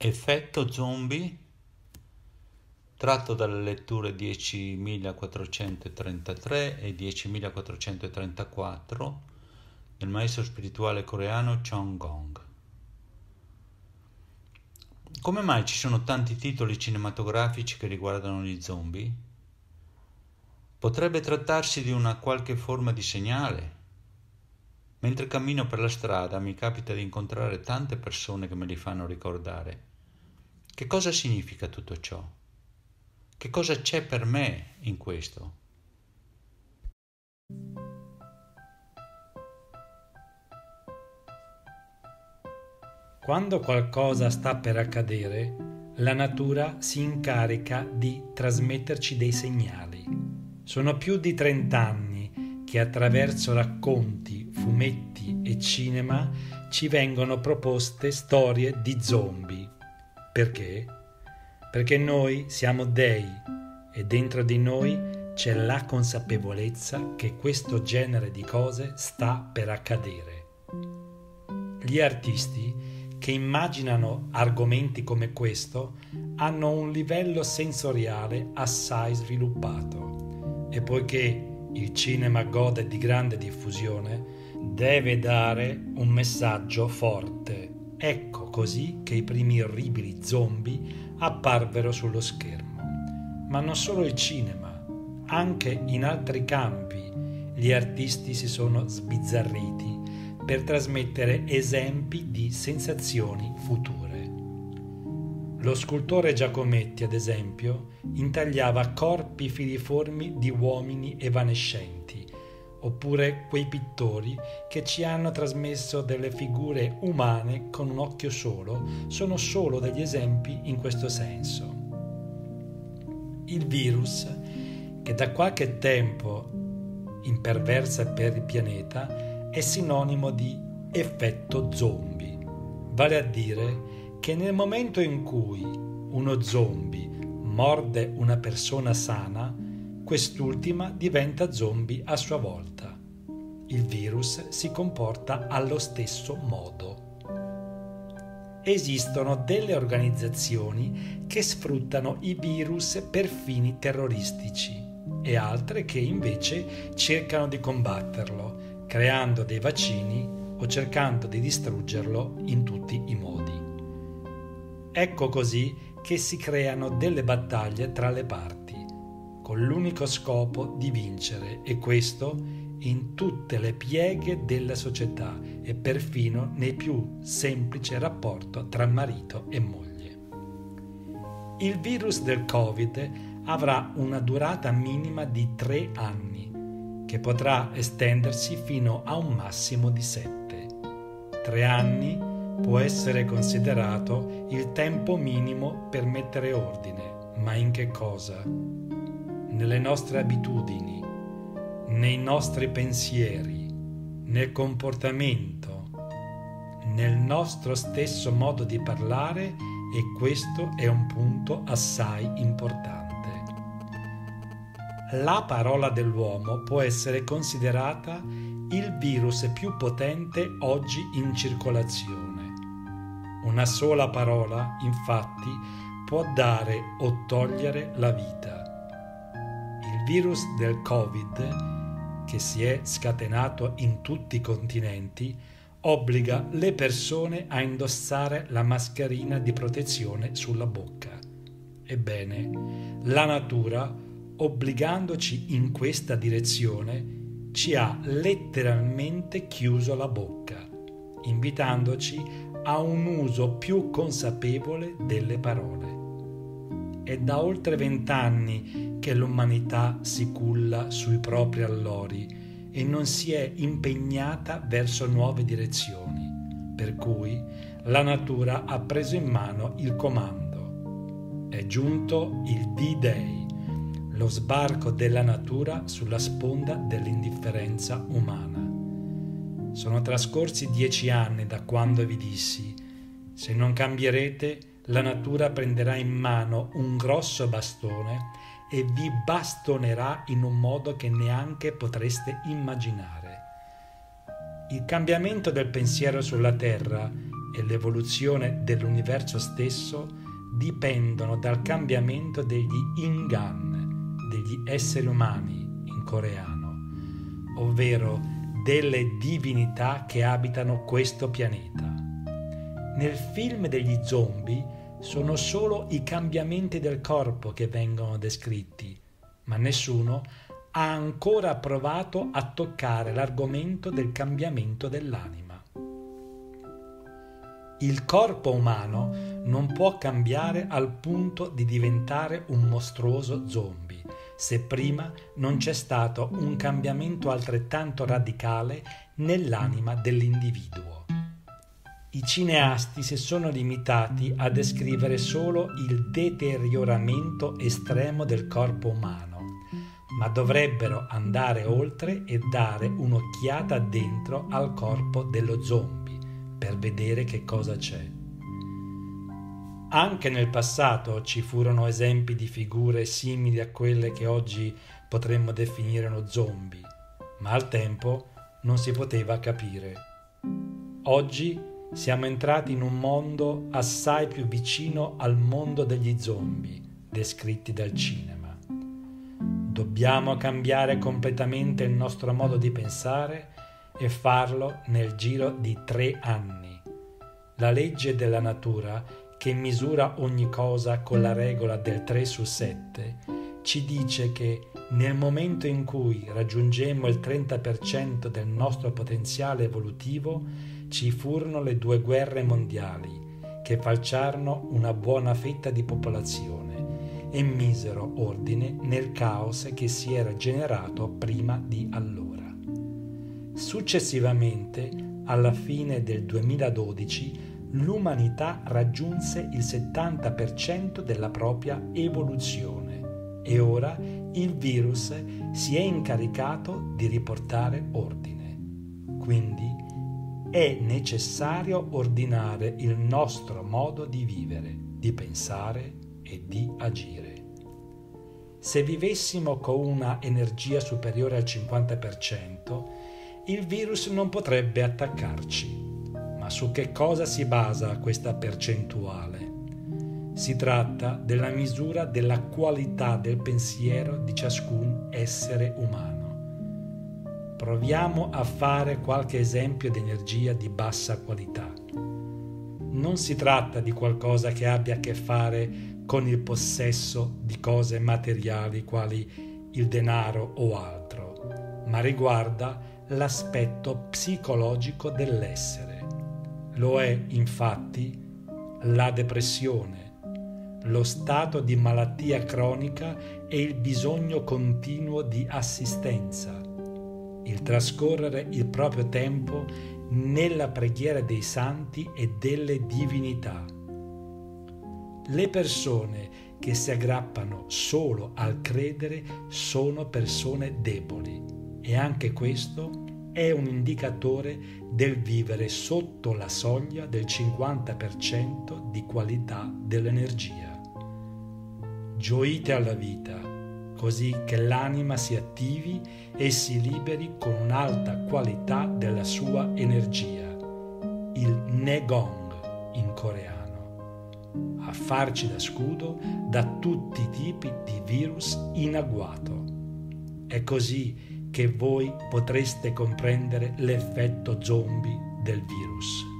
Effetto zombie tratto dalle letture 10.433 e 10.434 del maestro spirituale coreano Chong Gong. Come mai ci sono tanti titoli cinematografici che riguardano gli zombie? Potrebbe trattarsi di una qualche forma di segnale? Mentre cammino per la strada mi capita di incontrare tante persone che me li fanno ricordare. Che cosa significa tutto ciò? Che cosa c'è per me in questo? Quando qualcosa sta per accadere, la natura si incarica di trasmetterci dei segnali. Sono più di 30 anni che attraverso racconti, fumetti e cinema ci vengono proposte storie di zombie perché? Perché noi siamo dei e dentro di noi c'è la consapevolezza che questo genere di cose sta per accadere. Gli artisti che immaginano argomenti come questo hanno un livello sensoriale assai sviluppato e poiché il cinema gode di grande diffusione, deve dare un messaggio forte Ecco così che i primi orribili zombie apparvero sullo schermo. Ma non solo il cinema, anche in altri campi gli artisti si sono sbizzarriti per trasmettere esempi di sensazioni future. Lo scultore Giacometti, ad esempio, intagliava corpi filiformi di uomini evanescenti oppure quei pittori che ci hanno trasmesso delle figure umane con un occhio solo, sono solo degli esempi in questo senso. Il virus, che da qualche tempo imperversa per il pianeta, è sinonimo di effetto zombie, vale a dire che nel momento in cui uno zombie morde una persona sana, quest'ultima diventa zombie a sua volta. Il virus si comporta allo stesso modo. Esistono delle organizzazioni che sfruttano i virus per fini terroristici e altre che invece cercano di combatterlo, creando dei vaccini o cercando di distruggerlo in tutti i modi. Ecco così che si creano delle battaglie tra le parti con l'unico scopo di vincere e questo in tutte le pieghe della società e perfino nel più semplice rapporto tra marito e moglie. Il virus del Covid avrà una durata minima di tre anni, che potrà estendersi fino a un massimo di sette. Tre anni può essere considerato il tempo minimo per mettere ordine, ma in che cosa? Nelle nostre abitudini, nei nostri pensieri, nel comportamento, nel nostro stesso modo di parlare e questo è un punto assai importante. La parola dell'uomo può essere considerata il virus più potente oggi in circolazione. Una sola parola, infatti, può dare o togliere la vita virus del Covid, che si è scatenato in tutti i continenti, obbliga le persone a indossare la mascherina di protezione sulla bocca. Ebbene, la natura, obbligandoci in questa direzione, ci ha letteralmente chiuso la bocca, invitandoci a un uso più consapevole delle parole. È da oltre vent'anni che l'umanità si culla sui propri allori e non si è impegnata verso nuove direzioni, per cui la natura ha preso in mano il comando. È giunto il D-Day, lo sbarco della natura sulla sponda dell'indifferenza umana. Sono trascorsi dieci anni da quando vi dissi, se non cambierete, la natura prenderà in mano un grosso bastone e vi bastonerà in un modo che neanche potreste immaginare. Il cambiamento del pensiero sulla Terra e l'evoluzione dell'universo stesso dipendono dal cambiamento degli ingan, degli esseri umani in coreano, ovvero delle divinità che abitano questo pianeta. Nel film degli zombie sono solo i cambiamenti del corpo che vengono descritti, ma nessuno ha ancora provato a toccare l'argomento del cambiamento dell'anima. Il corpo umano non può cambiare al punto di diventare un mostruoso zombie, se prima non c'è stato un cambiamento altrettanto radicale nell'anima dell'individuo. I cineasti si sono limitati a descrivere solo il deterioramento estremo del corpo umano, ma dovrebbero andare oltre e dare un'occhiata dentro al corpo dello zombie per vedere che cosa c'è. Anche nel passato ci furono esempi di figure simili a quelle che oggi potremmo definire uno zombie, ma al tempo non si poteva capire. Oggi siamo entrati in un mondo assai più vicino al mondo degli zombie descritti dal cinema. Dobbiamo cambiare completamente il nostro modo di pensare e farlo nel giro di tre anni. La legge della natura, che misura ogni cosa con la regola del 3 su 7, ci dice che nel momento in cui raggiungemmo il 30% del nostro potenziale evolutivo, ci furono le due guerre mondiali che falciarono una buona fetta di popolazione e misero ordine nel caos che si era generato prima di allora. Successivamente, alla fine del 2012, l'umanità raggiunse il 70% della propria evoluzione e ora il virus si è incaricato di riportare ordine. Quindi è necessario ordinare il nostro modo di vivere, di pensare e di agire. Se vivessimo con una energia superiore al 50%, il virus non potrebbe attaccarci. Ma su che cosa si basa questa percentuale? Si tratta della misura della qualità del pensiero di ciascun essere umano. Proviamo a fare qualche esempio di energia di bassa qualità. Non si tratta di qualcosa che abbia a che fare con il possesso di cose materiali quali il denaro o altro, ma riguarda l'aspetto psicologico dell'essere. Lo è infatti la depressione, lo stato di malattia cronica e il bisogno continuo di assistenza, il trascorrere il proprio tempo nella preghiera dei santi e delle divinità. Le persone che si aggrappano solo al credere sono persone deboli e anche questo è un indicatore del vivere sotto la soglia del 50% di qualità dell'energia. Gioite alla vita, così che l'anima si attivi e si liberi con un'alta qualità della sua energia, il Negong in coreano, a farci da scudo da tutti i tipi di virus in agguato. È così che voi potreste comprendere l'effetto zombie del virus.